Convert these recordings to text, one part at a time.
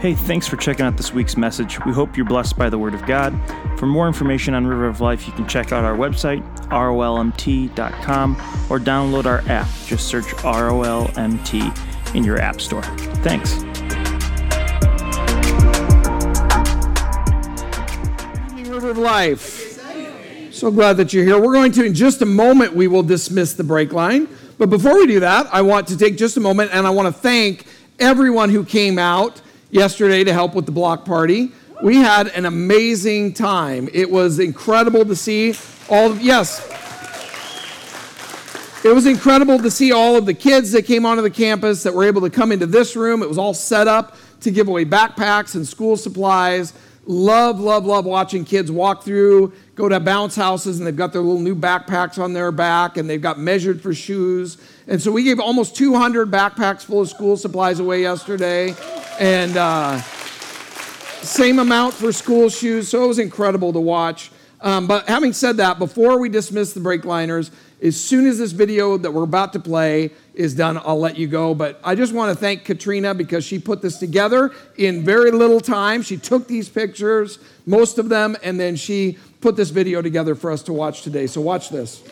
Hey, thanks for checking out this week's message. We hope you're blessed by the Word of God. For more information on River of Life, you can check out our website, rolmt.com, or download our app. Just search ROLMT in your App Store. Thanks. River of Life. So glad that you're here. We're going to, in just a moment, we will dismiss the break line. But before we do that, I want to take just a moment and I want to thank everyone who came out yesterday to help with the block party. We had an amazing time. It was incredible to see all of, yes. It was incredible to see all of the kids that came onto the campus that were able to come into this room. It was all set up to give away backpacks and school supplies. Love, love, love watching kids walk through, go to bounce houses, and they've got their little new backpacks on their back, and they've got measured for shoes. And so we gave almost 200 backpacks full of school supplies away yesterday and uh, same amount for school shoes. So it was incredible to watch. Um, but having said that, before we dismiss the break liners, as soon as this video that we're about to play is done, I'll let you go. But I just want to thank Katrina because she put this together in very little time. She took these pictures, most of them, and then she put this video together for us to watch today. So watch this.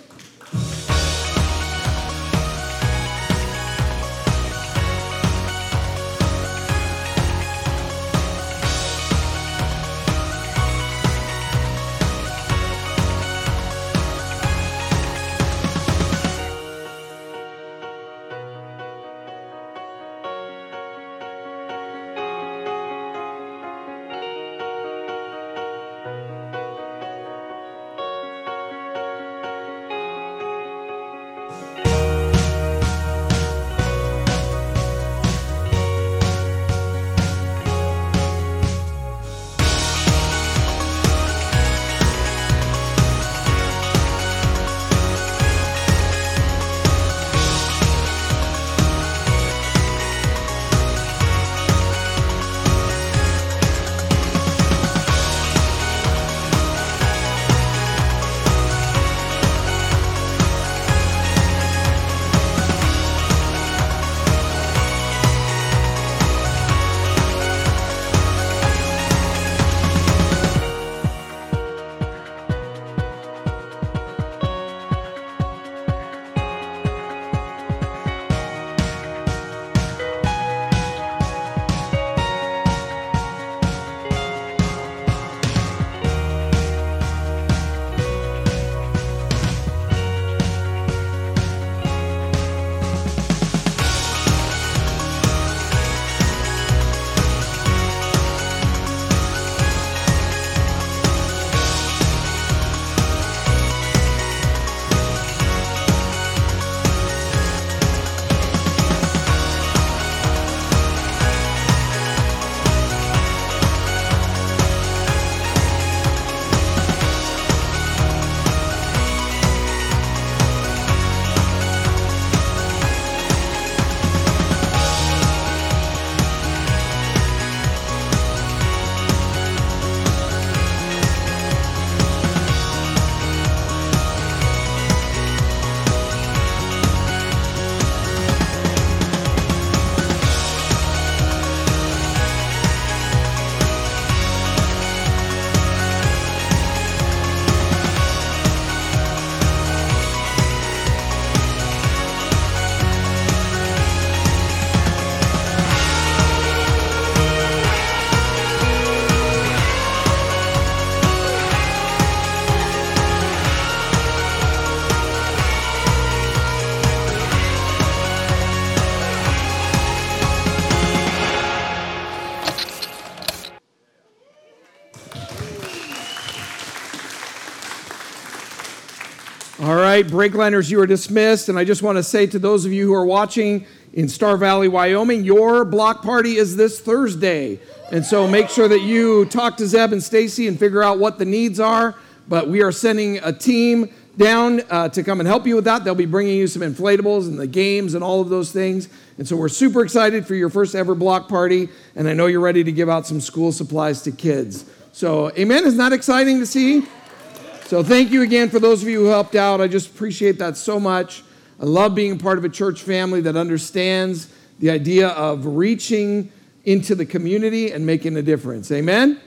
Right, breakliners, you are dismissed. And I just want to say to those of you who are watching in Star Valley, Wyoming, your block party is this Thursday. And so make sure that you talk to Zeb and Stacy and figure out what the needs are. But we are sending a team down uh, to come and help you with that. They'll be bringing you some inflatables and the games and all of those things. And so we're super excited for your first ever block party. And I know you're ready to give out some school supplies to kids. So, amen. Isn't that exciting to see? So thank you again for those of you who helped out. I just appreciate that so much. I love being a part of a church family that understands the idea of reaching into the community and making a difference. Amen?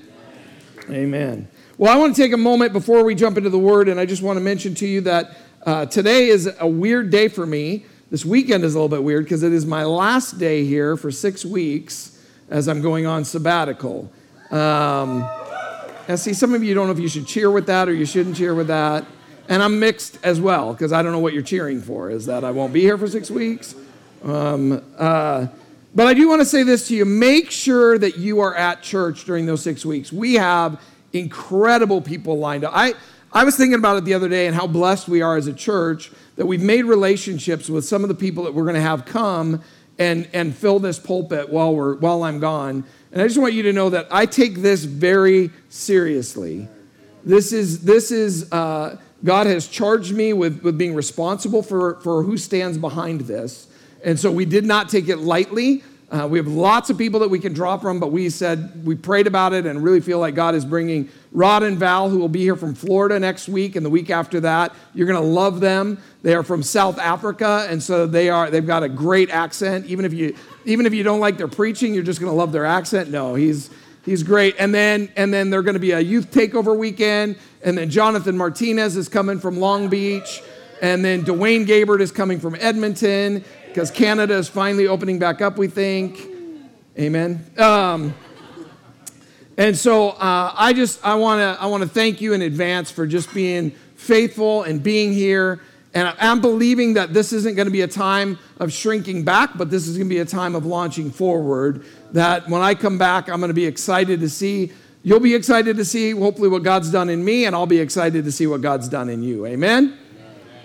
Amen. Well, I want to take a moment before we jump into the word, and I just want to mention to you that uh, today is a weird day for me. This weekend is a little bit weird because it is my last day here for six weeks as I'm going on sabbatical. Um, and see, some of you don't know if you should cheer with that or you shouldn't cheer with that. And I'm mixed as well because I don't know what you're cheering for. Is that I won't be here for six weeks? Um, uh, but I do want to say this to you make sure that you are at church during those six weeks. We have incredible people lined up. I, I was thinking about it the other day and how blessed we are as a church that we've made relationships with some of the people that we're going to have come and, and fill this pulpit while, we're, while I'm gone. And I just want you to know that I take this very seriously. This is, this is uh, God has charged me with, with being responsible for, for who stands behind this. And so we did not take it lightly. Uh, we have lots of people that we can draw from, but we said we prayed about it and really feel like God is bringing Rod and Val, who will be here from Florida next week and the week after that. You're going to love them. They are from South Africa, and so they are. They've got a great accent. Even if you even if you don't like their preaching, you're just going to love their accent. No, he's he's great. And then and then they're going to be a youth takeover weekend, and then Jonathan Martinez is coming from Long Beach, and then Dwayne Gabert is coming from Edmonton because Canada is finally opening back up, we think. Amen. Um, and so uh, I just I want to I want to thank you in advance for just being faithful and being here. And I'm believing that this isn't going to be a time of shrinking back, but this is going to be a time of launching forward. That when I come back, I'm going to be excited to see. You'll be excited to see, hopefully, what God's done in me, and I'll be excited to see what God's done in you. Amen?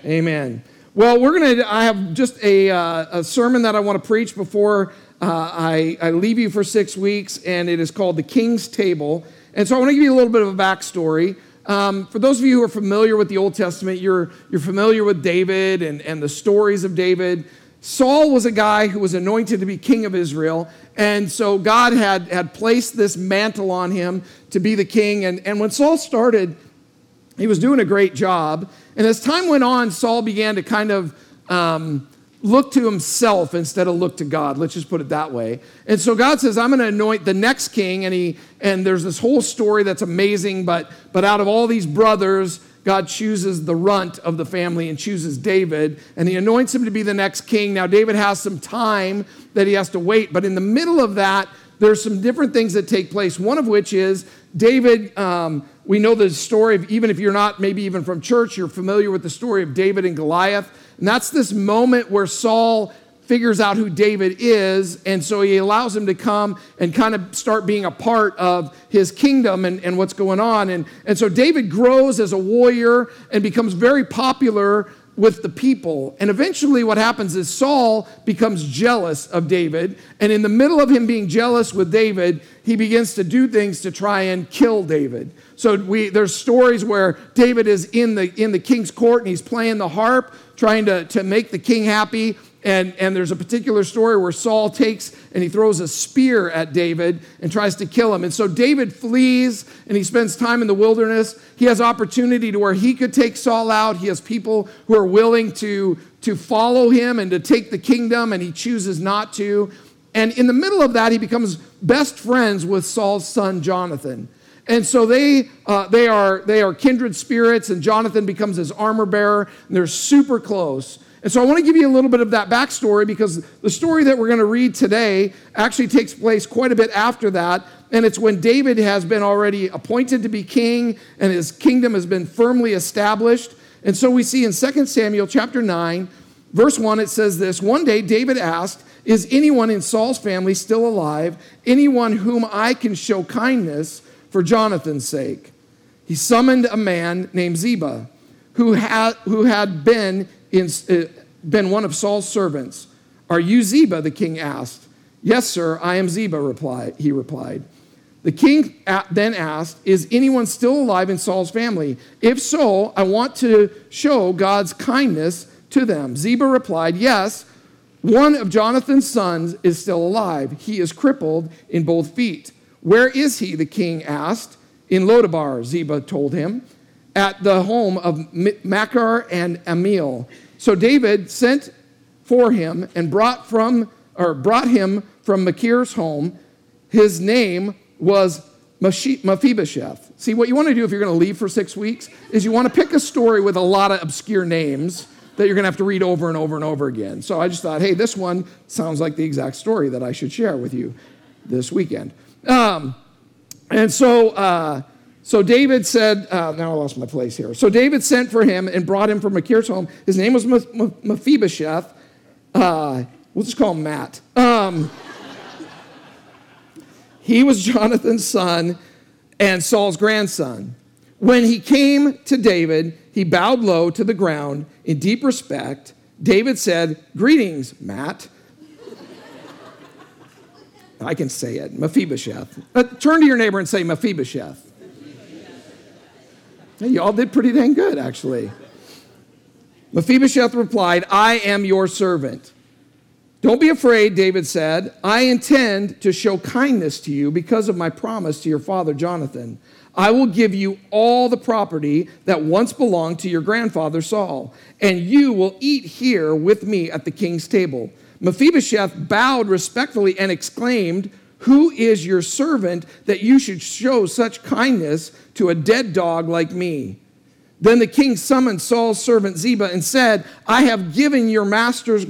Amen. Amen. Well, we're going to, I have just a, uh, a sermon that I want to preach before uh, I, I leave you for six weeks, and it is called The King's Table. And so I want to give you a little bit of a backstory. Um, for those of you who are familiar with the Old Testament, you're, you're familiar with David and, and the stories of David. Saul was a guy who was anointed to be king of Israel. And so God had, had placed this mantle on him to be the king. And, and when Saul started, he was doing a great job. And as time went on, Saul began to kind of um, look to himself instead of look to God. Let's just put it that way. And so God says, I'm going to anoint the next king. And, he, and there's this whole story that's amazing. But, but out of all these brothers, God chooses the runt of the family and chooses David, and he anoints him to be the next king. Now, David has some time that he has to wait, but in the middle of that, there's some different things that take place. One of which is David um, we know the story of, even if you're not maybe even from church, you're familiar with the story of David and Goliath. And that's this moment where Saul figures out who David is, and so he allows him to come and kind of start being a part of his kingdom and, and what's going on. And, and so David grows as a warrior and becomes very popular with the people. And eventually, what happens is Saul becomes jealous of David. And in the middle of him being jealous with David, he begins to do things to try and kill David. So we, there's stories where David is in the, in the king's court and he's playing the harp, trying to, to make the king happy. And, and there's a particular story where Saul takes and he throws a spear at David and tries to kill him. And so David flees and he spends time in the wilderness. He has opportunity to where he could take Saul out. He has people who are willing to, to follow him and to take the kingdom, and he chooses not to. And in the middle of that, he becomes best friends with Saul's son, Jonathan. And so they, uh, they, are, they are kindred spirits, and Jonathan becomes his armor bearer, and they're super close. And so I want to give you a little bit of that backstory because the story that we're going to read today actually takes place quite a bit after that. And it's when David has been already appointed to be king and his kingdom has been firmly established. And so we see in 2 Samuel chapter 9, verse 1, it says this One day David asked, Is anyone in Saul's family still alive? Anyone whom I can show kindness for Jonathan's sake? He summoned a man named Ziba, who had, who had been in, uh, been one of Saul's servants. Are you Ziba? The king asked. Yes, sir, I am Ziba, replied, he replied. The king then asked, Is anyone still alive in Saul's family? If so, I want to show God's kindness to them. Ziba replied, Yes, one of Jonathan's sons is still alive. He is crippled in both feet. Where is he? The king asked. In Lodabar, Ziba told him, at the home of Machir and Ammiel. So David sent for him and brought from or brought him from Machir's home. his name was Mephibosheth. See, what you want to do if you're going to leave for six weeks is you want to pick a story with a lot of obscure names that you're going to have to read over and over and over again. So I just thought, hey, this one sounds like the exact story that I should share with you this weekend. Um, and so, uh, so David said, uh, now I lost my place here. So David sent for him and brought him from Machir's home. His name was Mephibosheth. Uh, we'll just call him Matt. Um, he was Jonathan's son and Saul's grandson. When he came to David, he bowed low to the ground in deep respect. David said, Greetings, Matt. I can say it, Mephibosheth. Uh, turn to your neighbor and say Mephibosheth. Hey, y'all did pretty dang good, actually. Mephibosheth replied, I am your servant. Don't be afraid, David said. I intend to show kindness to you because of my promise to your father Jonathan. I will give you all the property that once belonged to your grandfather Saul, and you will eat here with me at the king's table. Mephibosheth bowed respectfully and exclaimed, Who is your servant that you should show such kindness to a dead dog like me? Then the king summoned Saul's servant Ziba and said, I have given your master's,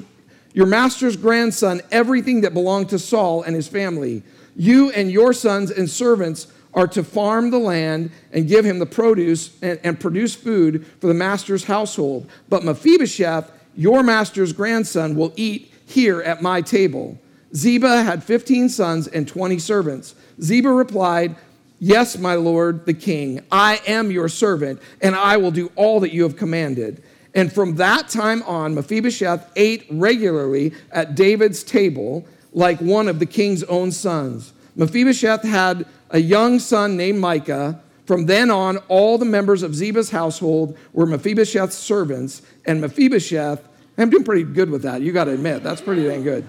your master's grandson everything that belonged to Saul and his family. You and your sons and servants are to farm the land and give him the produce and, and produce food for the master's household. But Mephibosheth, your master's grandson, will eat here at my table. Ziba had 15 sons and 20 servants. Ziba replied, Yes, my lord, the king, I am your servant, and I will do all that you have commanded. And from that time on, Mephibosheth ate regularly at David's table like one of the king's own sons. Mephibosheth had a young son named Micah. From then on, all the members of Ziba's household were Mephibosheth's servants, and Mephibosheth I'm doing pretty good with that, you got to admit. That's pretty dang good.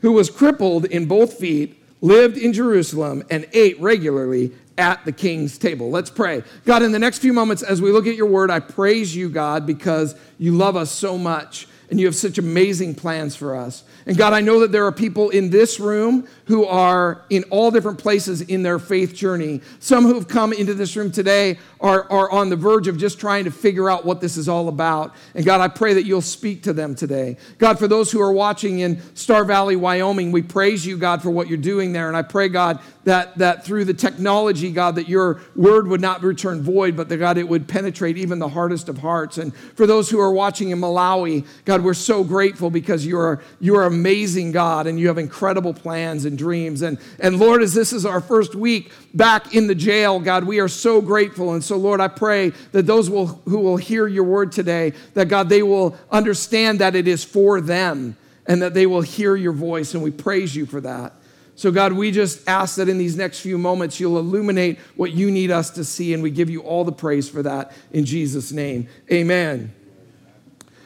Who was crippled in both feet, lived in Jerusalem, and ate regularly at the king's table. Let's pray. God, in the next few moments, as we look at your word, I praise you, God, because you love us so much and you have such amazing plans for us. And God, I know that there are people in this room who are in all different places in their faith journey. Some who have come into this room today are, are on the verge of just trying to figure out what this is all about. And God, I pray that you'll speak to them today. God, for those who are watching in Star Valley, Wyoming, we praise you, God, for what you're doing there. And I pray, God, that, that through the technology, God, that your word would not return void, but that, God, it would penetrate even the hardest of hearts. And for those who are watching in Malawi, God, we're so grateful because you are, you are amazing, God, and you have incredible plans and dreams. And, and Lord, as this is our first week back in the jail, God, we are so grateful. And so, Lord, I pray that those will, who will hear your word today, that God, they will understand that it is for them and that they will hear your voice. And we praise you for that. So, God, we just ask that in these next few moments, you'll illuminate what you need us to see, and we give you all the praise for that in Jesus' name. Amen.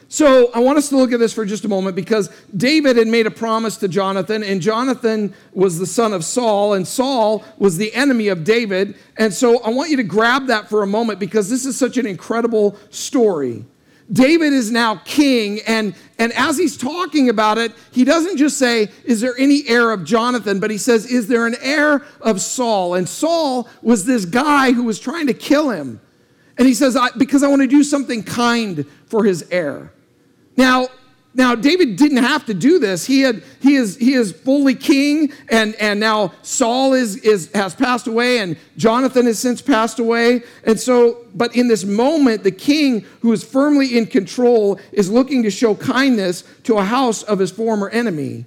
So, I want us to look at this for just a moment because David had made a promise to Jonathan, and Jonathan was the son of Saul, and Saul was the enemy of David. And so, I want you to grab that for a moment because this is such an incredible story. David is now king, and, and as he's talking about it, he doesn't just say, Is there any heir of Jonathan? But he says, Is there an heir of Saul? And Saul was this guy who was trying to kill him. And he says, Because I want to do something kind for his heir. Now, now, David didn't have to do this. He, had, he, is, he is fully king, and, and now Saul is, is, has passed away, and Jonathan has since passed away. And so, but in this moment, the king, who is firmly in control, is looking to show kindness to a house of his former enemy.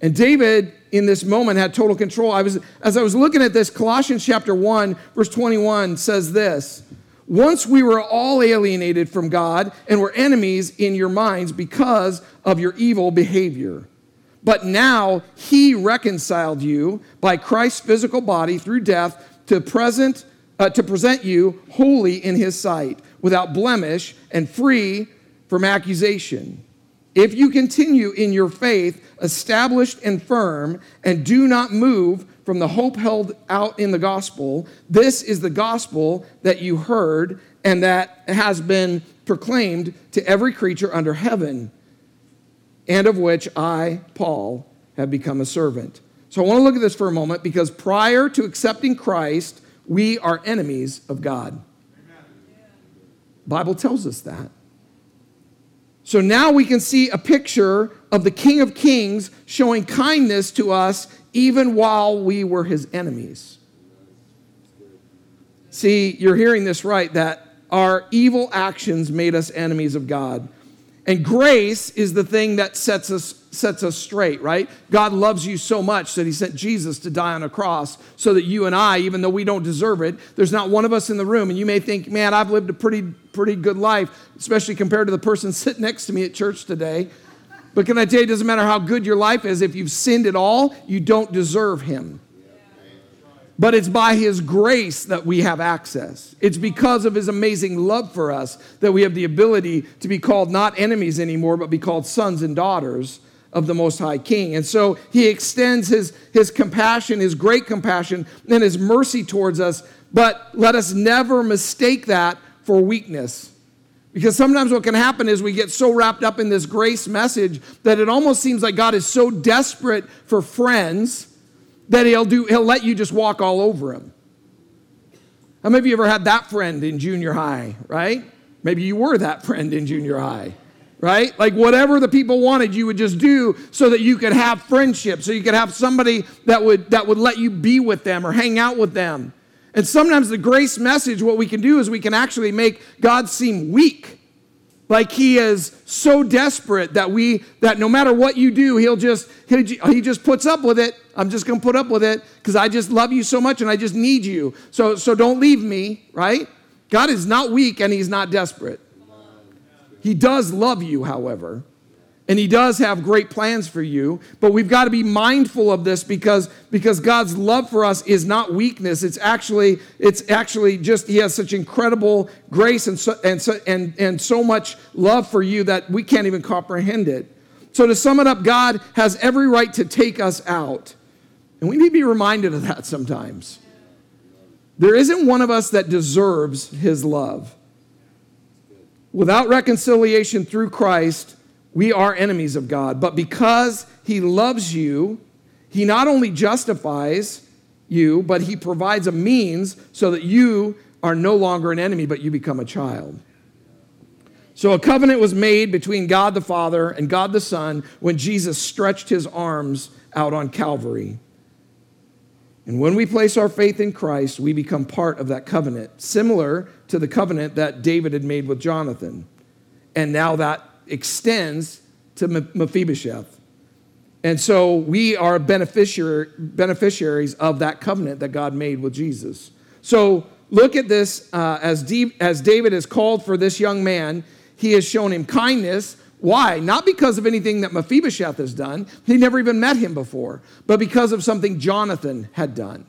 And David, in this moment, had total control. I was, as I was looking at this, Colossians chapter 1, verse 21 says this. Once we were all alienated from God and were enemies in your minds because of your evil behavior. But now he reconciled you by Christ's physical body through death to present uh, to present you holy in his sight, without blemish and free from accusation. If you continue in your faith, established and firm, and do not move from the hope held out in the gospel. This is the gospel that you heard and that has been proclaimed to every creature under heaven, and of which I, Paul, have become a servant. So I want to look at this for a moment because prior to accepting Christ, we are enemies of God. Bible tells us that. So now we can see a picture of the King of Kings showing kindness to us even while we were his enemies. See, you're hearing this right that our evil actions made us enemies of God. And grace is the thing that sets us sets us straight, right? God loves you so much that he sent Jesus to die on a cross so that you and I, even though we don't deserve it, there's not one of us in the room and you may think, "Man, I've lived a pretty pretty good life, especially compared to the person sitting next to me at church today." But can I tell you, it doesn't matter how good your life is, if you've sinned at all, you don't deserve him. But it's by His grace that we have access. It's because of His amazing love for us that we have the ability to be called not enemies anymore, but be called sons and daughters of the Most High King. And so He extends His, his compassion, His great compassion, and His mercy towards us. But let us never mistake that for weakness. Because sometimes what can happen is we get so wrapped up in this grace message that it almost seems like God is so desperate for friends that he'll do he'll let you just walk all over him. How many of you ever had that friend in junior high, right? Maybe you were that friend in junior high, right? Like whatever the people wanted, you would just do so that you could have friendship, so you could have somebody that would that would let you be with them or hang out with them. And sometimes the grace message, what we can do is we can actually make God seem weak like he is so desperate that we that no matter what you do he'll just he, he just puts up with it i'm just going to put up with it because i just love you so much and i just need you. So so don't leave me right? God is not weak and he's not desperate. He does love you however and he does have great plans for you but we've got to be mindful of this because because god's love for us is not weakness. It's actually it's actually just he has such incredible grace and so, and so, and, and so much love for you that we can't even comprehend it. So to sum it up god has every right to take us out and we need to be reminded of that sometimes there isn't one of us that deserves his love without reconciliation through christ we are enemies of God. But because He loves you, He not only justifies you, but He provides a means so that you are no longer an enemy, but you become a child. So a covenant was made between God the Father and God the Son when Jesus stretched his arms out on Calvary. And when we place our faith in Christ, we become part of that covenant, similar to the covenant that David had made with Jonathan. And now that extends to Mephibosheth. And so we are beneficiaries of that covenant that God made with Jesus. So look at this uh, as, D, as David has called for this young man, he has shown him kindness. Why? Not because of anything that Mephibosheth has done. He never even met him before, but because of something Jonathan had done,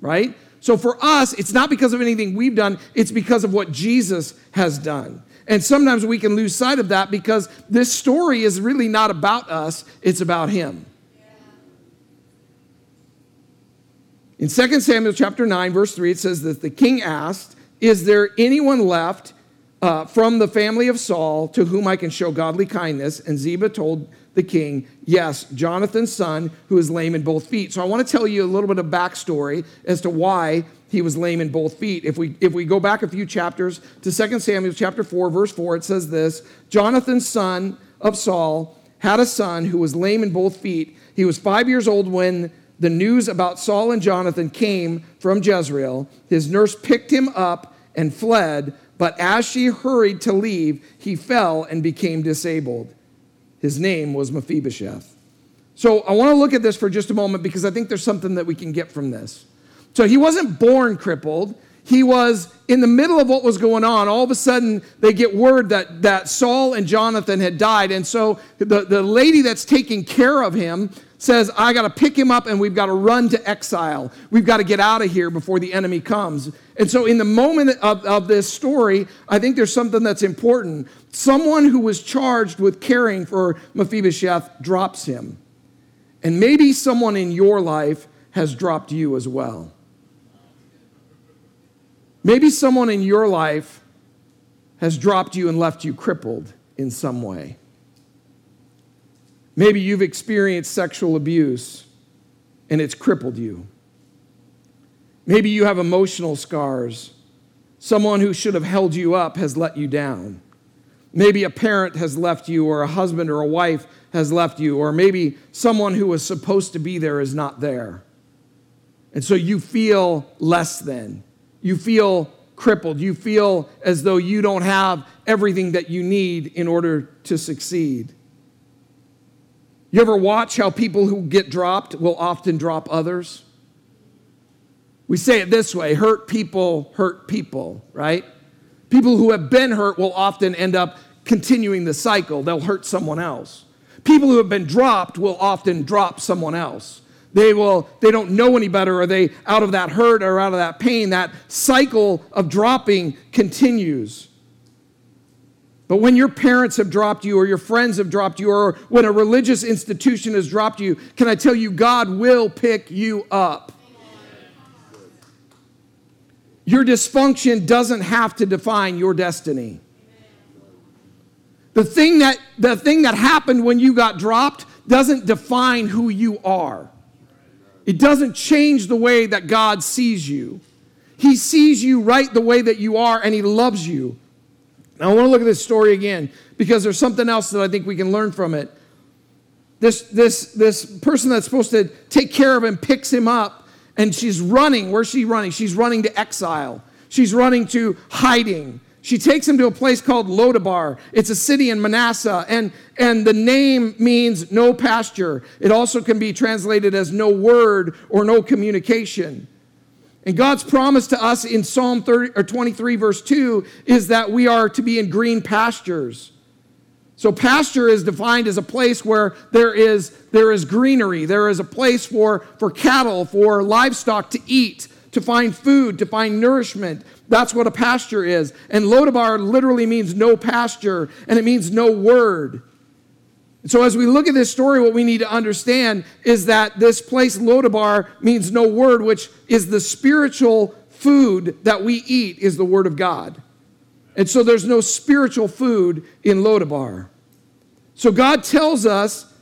right? So for us, it's not because of anything we've done, it's because of what Jesus has done. And sometimes we can lose sight of that because this story is really not about us, it's about him. In 2 Samuel chapter 9, verse 3, it says that the king asked, Is there anyone left uh, from the family of Saul to whom I can show godly kindness? And Ziba told the king, Yes, Jonathan's son, who is lame in both feet. So I want to tell you a little bit of backstory as to why he was lame in both feet. If we, if we go back a few chapters to 2 Samuel chapter 4, verse 4, it says this Jonathan's son of Saul, had a son who was lame in both feet. He was five years old when the news about Saul and Jonathan came from Jezreel. His nurse picked him up and fled, but as she hurried to leave, he fell and became disabled. His name was Mephibosheth. So I want to look at this for just a moment because I think there's something that we can get from this. So he wasn't born crippled. He was in the middle of what was going on. All of a sudden, they get word that, that Saul and Jonathan had died. And so the, the lady that's taking care of him says, I got to pick him up and we've got to run to exile. We've got to get out of here before the enemy comes. And so, in the moment of, of this story, I think there's something that's important. Someone who was charged with caring for Mephibosheth drops him. And maybe someone in your life has dropped you as well. Maybe someone in your life has dropped you and left you crippled in some way. Maybe you've experienced sexual abuse. and it's crippled you. Maybe you have emotional scars. Someone who should have held you up has let you down. Maybe a parent has left you, or a husband or a wife has left you, or maybe someone who was supposed to be there is not there. And so you feel less than. You feel crippled. You feel as though you don't have everything that you need in order to succeed. You ever watch how people who get dropped will often drop others? We say it this way hurt people hurt people, right? People who have been hurt will often end up continuing the cycle. They'll hurt someone else. People who have been dropped will often drop someone else. They will they don't know any better or they out of that hurt or out of that pain that cycle of dropping continues. But when your parents have dropped you, or your friends have dropped you, or when a religious institution has dropped you, can I tell you, God will pick you up. Your dysfunction doesn't have to define your destiny. The thing that, the thing that happened when you got dropped doesn't define who you are. It doesn't change the way that God sees you. He sees you right the way that you are, and He loves you. Now, I want to look at this story again because there's something else that I think we can learn from it. This, this, this person that's supposed to take care of him picks him up and she's running. Where's she running? She's running to exile. She's running to hiding. She takes him to a place called Lodabar. It's a city in Manasseh, and, and the name means no pasture. It also can be translated as no word or no communication. And God's promise to us in Psalm 30, or 23, verse 2, is that we are to be in green pastures. So pasture is defined as a place where there is, there is greenery. There is a place for, for cattle, for livestock to eat, to find food, to find nourishment. That's what a pasture is. And Lodabar literally means no pasture, and it means no word. So as we look at this story, what we need to understand is that this place, Lodabar, means no word, which is the spiritual food that we eat, is the word of God. And so there's no spiritual food in Lodabar. So God tells us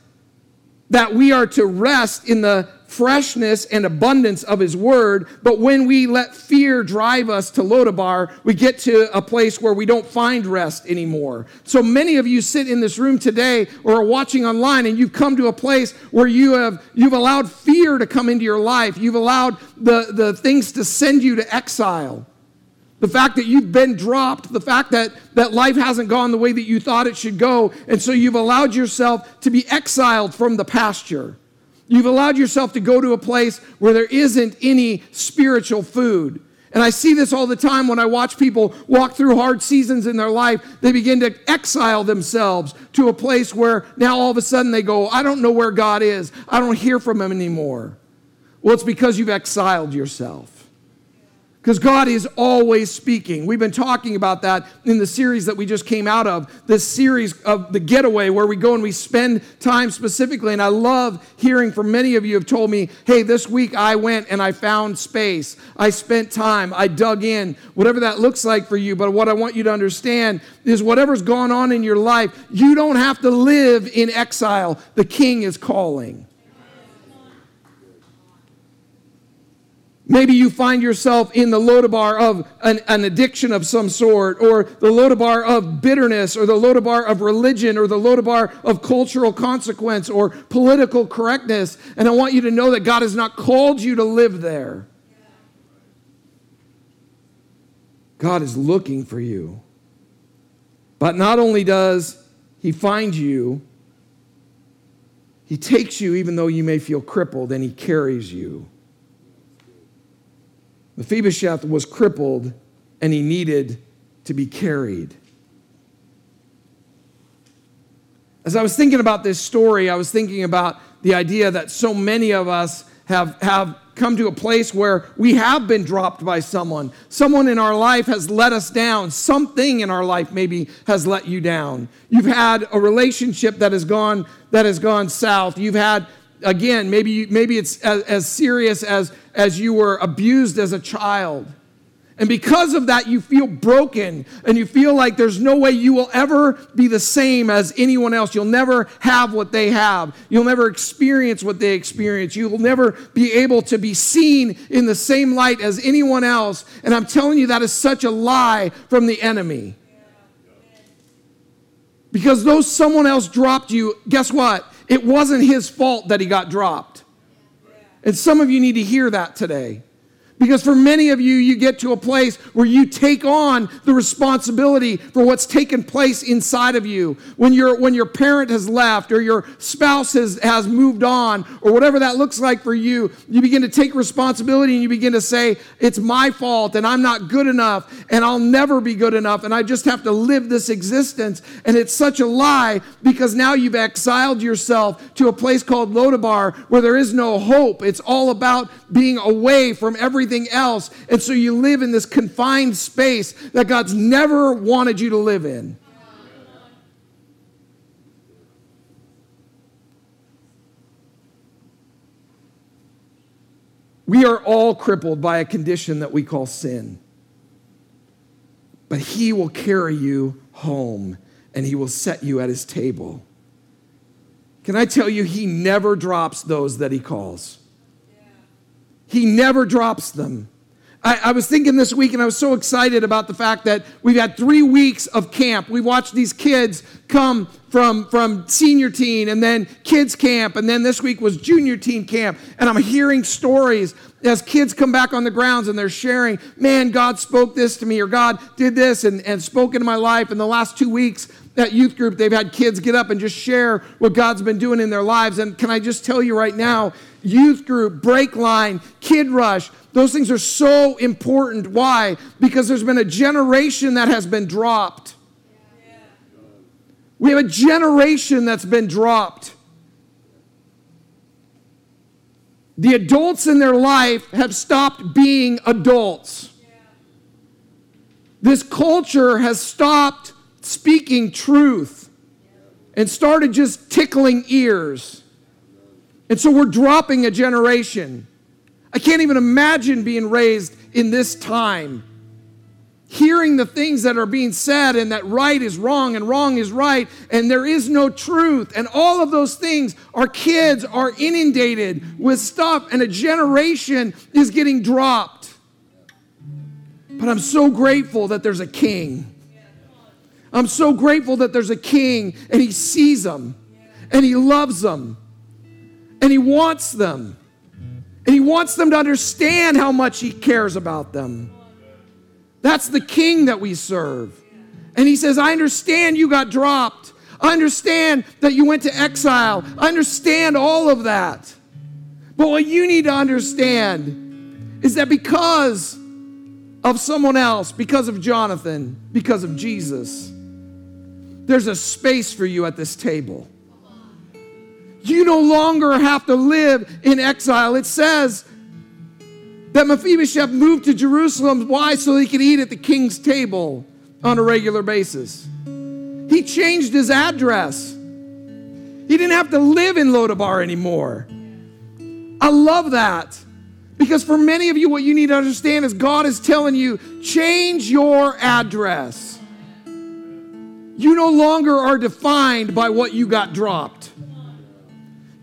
that we are to rest in the freshness and abundance of his word but when we let fear drive us to lodabar we get to a place where we don't find rest anymore. So many of you sit in this room today or are watching online and you've come to a place where you have you've allowed fear to come into your life. You've allowed the, the things to send you to exile the fact that you've been dropped, the fact that, that life hasn't gone the way that you thought it should go, and so you've allowed yourself to be exiled from the pasture. You've allowed yourself to go to a place where there isn't any spiritual food. And I see this all the time when I watch people walk through hard seasons in their life. They begin to exile themselves to a place where now all of a sudden they go, I don't know where God is. I don't hear from Him anymore. Well, it's because you've exiled yourself. Because God is always speaking. We've been talking about that in the series that we just came out of, this series of the getaway, where we go and we spend time specifically. And I love hearing from many of you have told me, hey, this week I went and I found space. I spent time. I dug in, whatever that looks like for you. But what I want you to understand is whatever's gone on in your life, you don't have to live in exile. The king is calling. Maybe you find yourself in the Lodabar of an, an, addiction of some sort, or the Lodabar of bitterness, or the Lodabar of religion, or the Lodabar of cultural consequence, or political correctness. And I want you to know that God has not called you to live there. God is looking for you. But not only does He find you, He takes you even though you may feel crippled, and He carries you. Mephibosheth was crippled and he needed to be carried. As I was thinking about this story, I was thinking about the idea that so many of us have, have come to a place where we have been dropped by someone. Someone in our life has let us down. Something in our life maybe has let you down. You've had a relationship that has gone that has gone south. You've had again, maybe, maybe it's as, as serious as, as you were abused as a child. And because of that, you feel broken and you feel like there's no way you will ever be the same as anyone else. You'll never have what they have. You'll never experience what they experience. You'll never be able to be seen in the same light as anyone else. And I'm telling you, that is such a lie from the enemy. Because though someone else dropped you, guess what? It wasn't his fault that he got dropped. And some of you need to hear that today. Because for many of you, you get to a place where you take on the responsibility for what's taken place inside of you. When, your when your parent has left or your spouse has, has moved on or whatever that looks like for you, you begin to take responsibility and you begin to say, It's my fault and I'm not good enough and I'll never be good enough and I just have to live this existence. And it's such a lie because now you've exiled yourself to a place called Lodabar where there is no hope. It's all about being away from everything everything else. And so you live in this confined space that God's never wanted you to live in. We are all crippled by a condition that we call sin. But He will carry you home and He will set you at His table. Can I tell you, He never drops those that He calls. He never drops them. I, I, was thinking this week, and I was so excited about the fact that we've had three weeks of camp. We watched these kids come from, from senior teen and then kids camp, and then this week was junior teen camp. And I'm hearing stories as kids come back on the grounds and they're sharing, man, God spoke this to me, or God did this and, and spoke into my life. In the last two weeks, that youth group, they've had kids get up and just share what God's been doing in their lives. And can I just tell you right now, youth group, break line, kid rush, those things are so important. Why? Because there's been a generation that has been dropped. We have a generation that's been dropped. The adults in their life have stopped being adults. This culture has stopped speaking truth and started just tickling ears. And so we're dropping a generation. I can't even imagine being raised in this time, hearing the things that are being said, and that right is wrong and wrong is right, and there is no truth. And all of those things, our kids are inundated with stuff, and a generation is getting dropped. But I'm so grateful that there's a king. I'm so grateful that there's a king and he sees them and he loves them and He wants them. And He wants them to understand how much He cares about them. That's the King that we serve. And He says, I understand you got dropped. I understand that you went to exile. I understand all of that. But what you need to understand is that because of someone else, because of Jonathan, because of Jesus, there's a space for you at this table. You no longer have to live in exile. It says that Mephibosheth moved to Jerusalem. Why? So he could eat at the king's table on a regular basis. He changed his address. He didn't have to live in Lodabar anymore. I love that. Because for many of you, what you need to understand is God is telling you change your address. You no longer are defined by what you got dropped.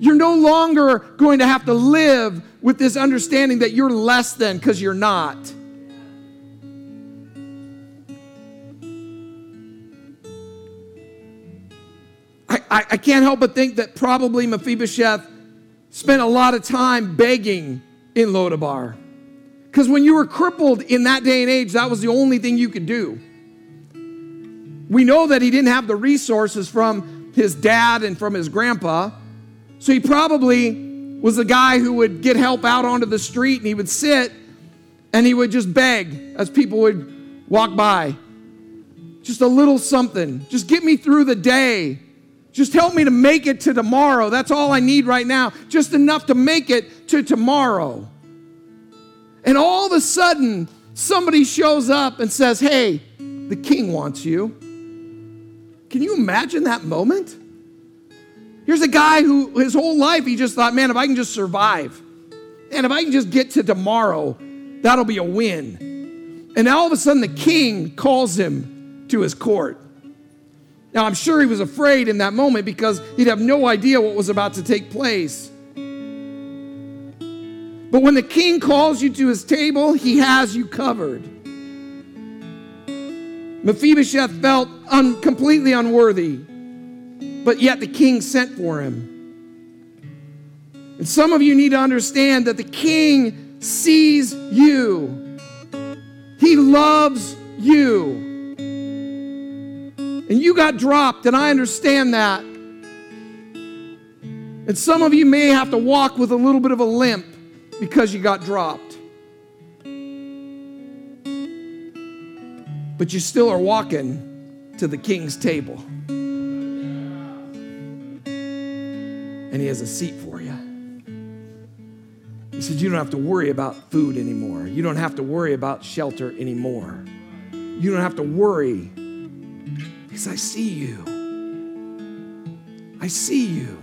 You're no longer going to have to live with this understanding that you're less than because you're not. I, I, I, can't help but think that probably Mephibosheth spent a lot of time begging in Lodabar. Because when you were crippled in that day and age, that was the only thing you could do. We know that he didn't have the resources from his dad and from his grandpa. So he probably was the guy who would get help out onto the street and he would sit and he would just beg as people would walk by. Just a little something. Just get me through the day. Just help me to make it to tomorrow. That's all I need right now. Just enough to make it to tomorrow. And all of a sudden, somebody shows up and says, Hey, the king wants you. Can you imagine that moment? Here's a guy who his whole life he just thought, man, if I can just survive, and if I can just get to tomorrow, that'll be a win. And now all of a sudden, the king calls him to his court. Now, I'm sure he was afraid in that moment because he'd have no idea what was about to take place. But when the king calls you to his table, he has you covered. Mephibosheth felt un- completely unworthy, but yet the king sent for him. And some of you need to understand that the king sees you, he loves you. And you got dropped, and I understand that. And some of you may have to walk with a little bit of a limp because you got dropped. But you still are walking to the king's table. And he has a seat for you. He said, You don't have to worry about food anymore. You don't have to worry about shelter anymore. You don't have to worry because I see you. I see you.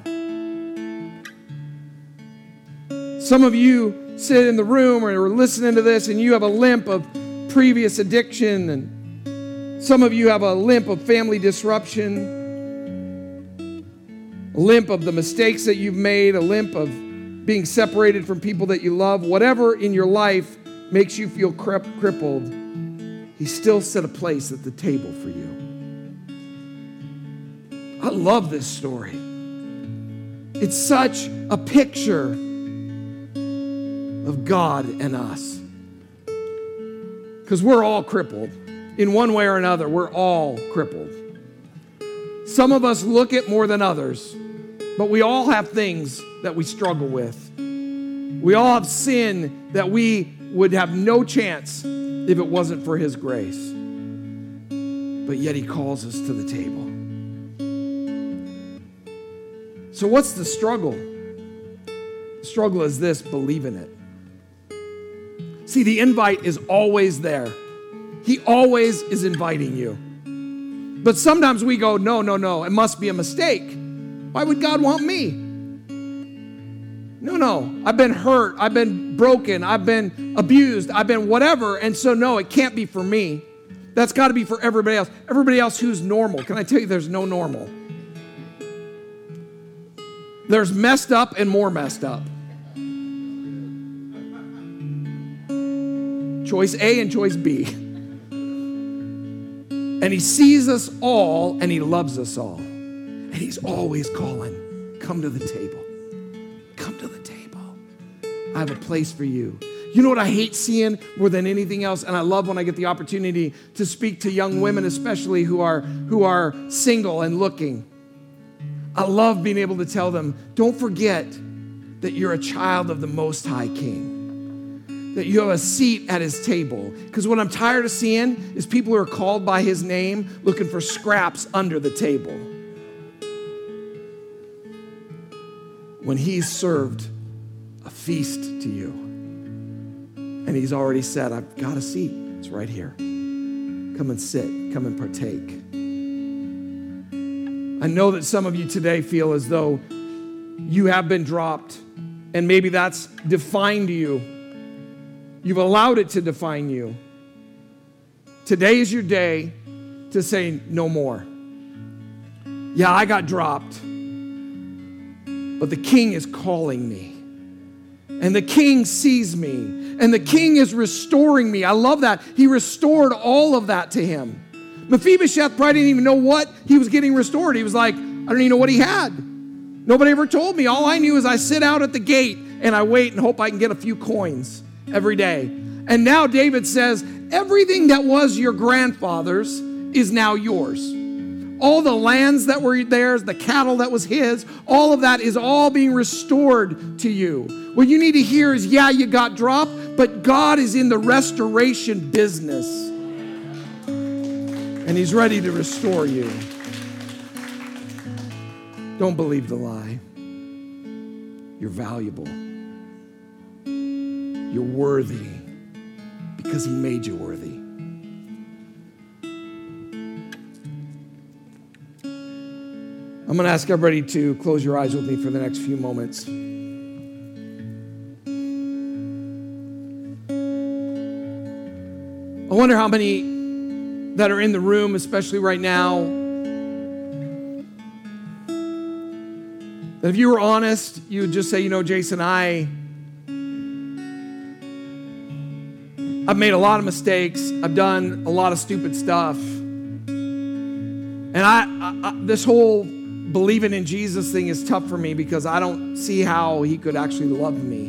Some of you sit in the room or are listening to this and you have a limp of previous addiction, and some of you have a limp of family disruption, a limp of the mistakes that you've made, a limp of being separated from people that you love. Whatever in your life makes you feel crippled, He still set a place at the table for you. I love this story. It's such a picture of God and us. Because we're all crippled. In one way or another, we're all crippled. Some of us look it more than others, but we all have things that we struggle with. We all have sin that we would have no chance if it wasn't for His grace. But yet He calls us to the table. So, what's the struggle? The struggle is this believe in it. See, the invite is always there, He always is inviting you. But sometimes we go, no, no, no, it must be a mistake. Why would God want me? No, no, I've been hurt, I've been broken, I've been abused, I've been whatever, and so no, it can't be for me. That's got to be for everybody else. Everybody else who's normal. Can I tell you, there's no normal. There's messed up and more messed up. Choice A and choice B. And he sees us all and he loves us all. And he's always calling, come to the table. Come to the table. I have a place for you. You know what I hate seeing more than anything else? And I love when I get the opportunity to speak to young women, especially who are, who are single and looking. I love being able to tell them don't forget that you're a child of the Most High King, that you have a seat at His table. Because what I'm tired of seeing is people who are called by His name looking for scraps under the table. When He's served a feast to you, and He's already said, I've got a seat, it's right here. Come and sit, come and partake. I know that some of you today feel as though you have been dropped, and maybe that's defined you. You've allowed it to define you. Today is your day to say no more. Yeah, I got dropped, but the king is calling me. And the king sees me, and the king is restoring me. I love that. He restored all of that to him. Mephibosheth probably didn't even know what he was getting restored. He was like, I don't even know what he had. Nobody ever told me. All I knew is I sit out at the gate and I wait and hope I can get a few coins every day. And now David says, everything that was your grandfather's is now yours. All the lands that were theirs, the cattle that was his, all of that is all being restored to you. What you need to hear is, yeah, you got dropped, but God is in the restoration business and He's ready to restore you. Don't believe the lie. You're valuable. You're worthy because He made you worthy. I'm going to ask everybody to close your eyes with me for the next few moments. I wonder how many that are in the room, especially right now, that if you were honest, you would just say, you know, Jason, I. I've made a lot of mistakes. I've done a lot of stupid stuff. And I, I, I, this whole believing in Jesus thing is tough for me because I don't see how he could actually love me.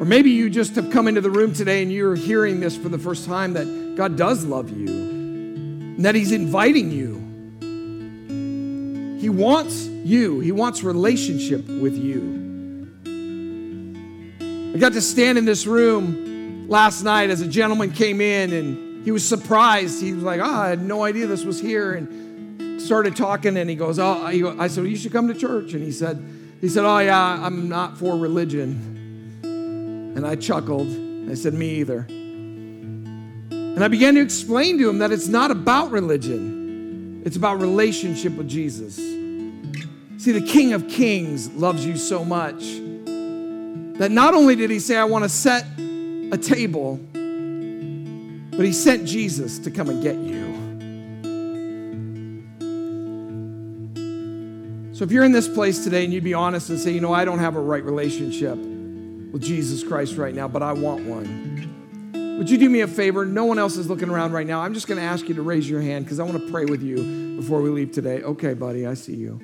Or maybe you just have come into the room today and you're hearing this for the first time that God does love you and that He's inviting you. He wants you, He wants relationship with you. I got to stand in this room last night as a gentleman came in and he was surprised. He was like, Oh, I had no idea this was here. And started talking and he goes, Oh, I said, well, You should come to church. And he said, he said, Oh, yeah, I'm not for religion. And I chuckled. I said, Me either. And I began to explain to him that it's not about religion, it's about relationship with Jesus. See, the King of Kings loves you so much that not only did he say, I want to set a table, but he sent Jesus to come and get you. So if you're in this place today and you'd be honest and say, you know, I don't have a right relationship, with Jesus Christ right now, but I want one. Would you do me a favor? No one else is looking around right now. I'm just going to ask you to raise your hand because I want to pray with you before we leave today. Okay, buddy, I see you.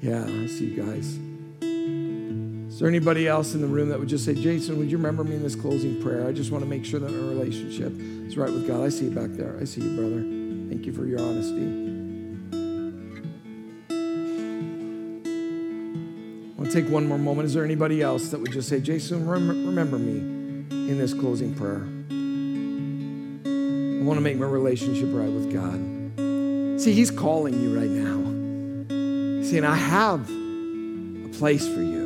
Yeah, I see you guys. Is there anybody else in the room that would just say, Jason, would you remember me in this closing prayer? I just want to make sure that our relationship is right with God. I see you back there. I see you, brother. Thank you for your honesty. I'll take one more moment. Is there anybody else that would just say, Jason, remember me in this closing prayer? I want to make my relationship right with God. See, He's calling you right now. Saying, I have a place for you.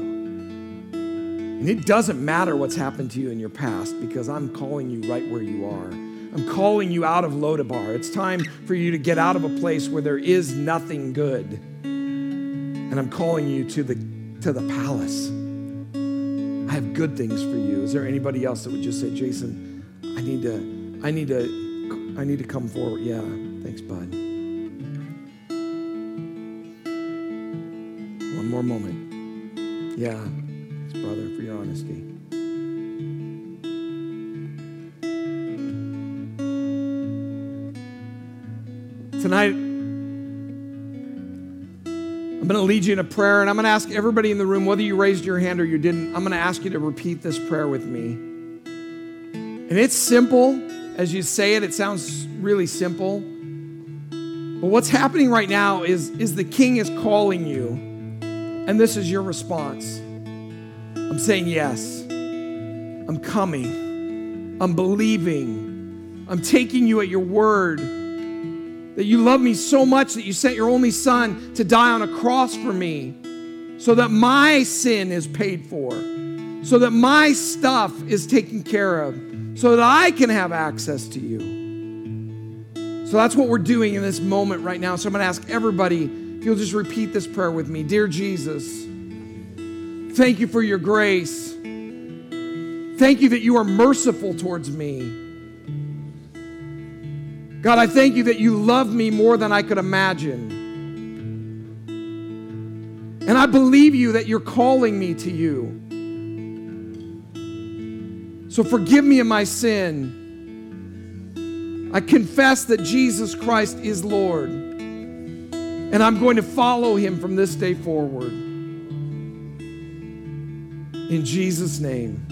And it doesn't matter what's happened to you in your past because I'm calling you right where you are. I'm calling you out of Lodabar. It's time for you to get out of a place where there is nothing good. And I'm calling you to the to the palace. I have good things for you. Is there anybody else that would just say, Jason, I need to, I need to, I need to come forward? Yeah, thanks, bud. One more moment. Yeah, your honesty. Tonight, I'm going to lead you in a prayer, and I'm going to ask everybody in the room, whether you raised your hand or you didn't, I'm going to ask you to repeat this prayer with me. And it's simple. As you say it, it sounds really simple. But what's happening right now is, is the king is calling you, and this is your response. I'm saying yes. I'm coming. I'm believing. I'm taking you at your word that you love me so much that you sent your only son to die on a cross for me so that my sin is paid for, so that my stuff is taken care of, so that I can have access to you. So that's what we're doing in this moment right now. So I'm going to ask everybody if you'll just repeat this prayer with me Dear Jesus, thank you for your grace. Thank you that you are merciful towards me. God, I thank you that you love me more than I could imagine. And I believe you that you're calling me to you. So forgive me of my sin. I confess that Jesus Christ is Lord. And I'm going to follow him from this day forward. In Jesus' name,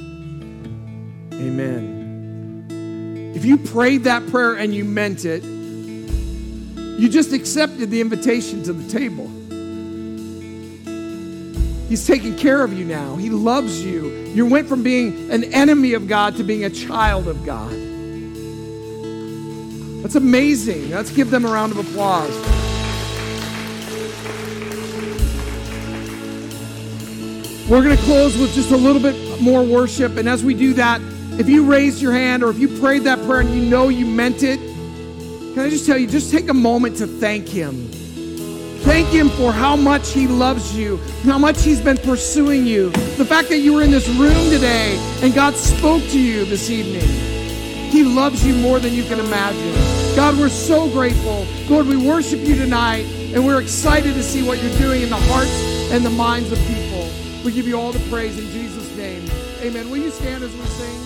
amen. If you prayed that prayer and you meant it, you just accepted the invitation to the table. He's taking care of you now. He loves you. You went from being an enemy of God to being a child of God. That's amazing. Let's give them a round of applause. We're going to close with just a little bit more worship. And as we do that, if you raised your hand or if you prayed that prayer and you know you meant it, can I just tell you, just take a moment to thank Him. Thank Him for how much He loves you, how much He's been pursuing you. The fact that you were in this room today and God spoke to you this evening. He loves you more than you can imagine. God, we're so grateful. Lord, we worship you tonight and we're excited to see what you're doing in the hearts and the minds of people. We give you all the praise in Jesus' name. Amen. Will you stand as we sing?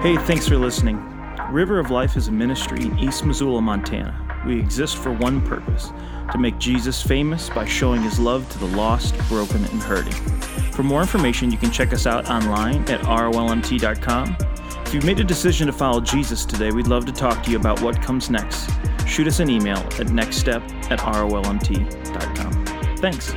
Hey, thanks for listening. River of Life is a ministry in East Missoula, Montana. We exist for one purpose to make Jesus famous by showing his love to the lost, broken, and hurting. For more information, you can check us out online at rolmt.com. If you've made a decision to follow Jesus today, we'd love to talk to you about what comes next. Shoot us an email at nextstep at rolmt.com. Thanks.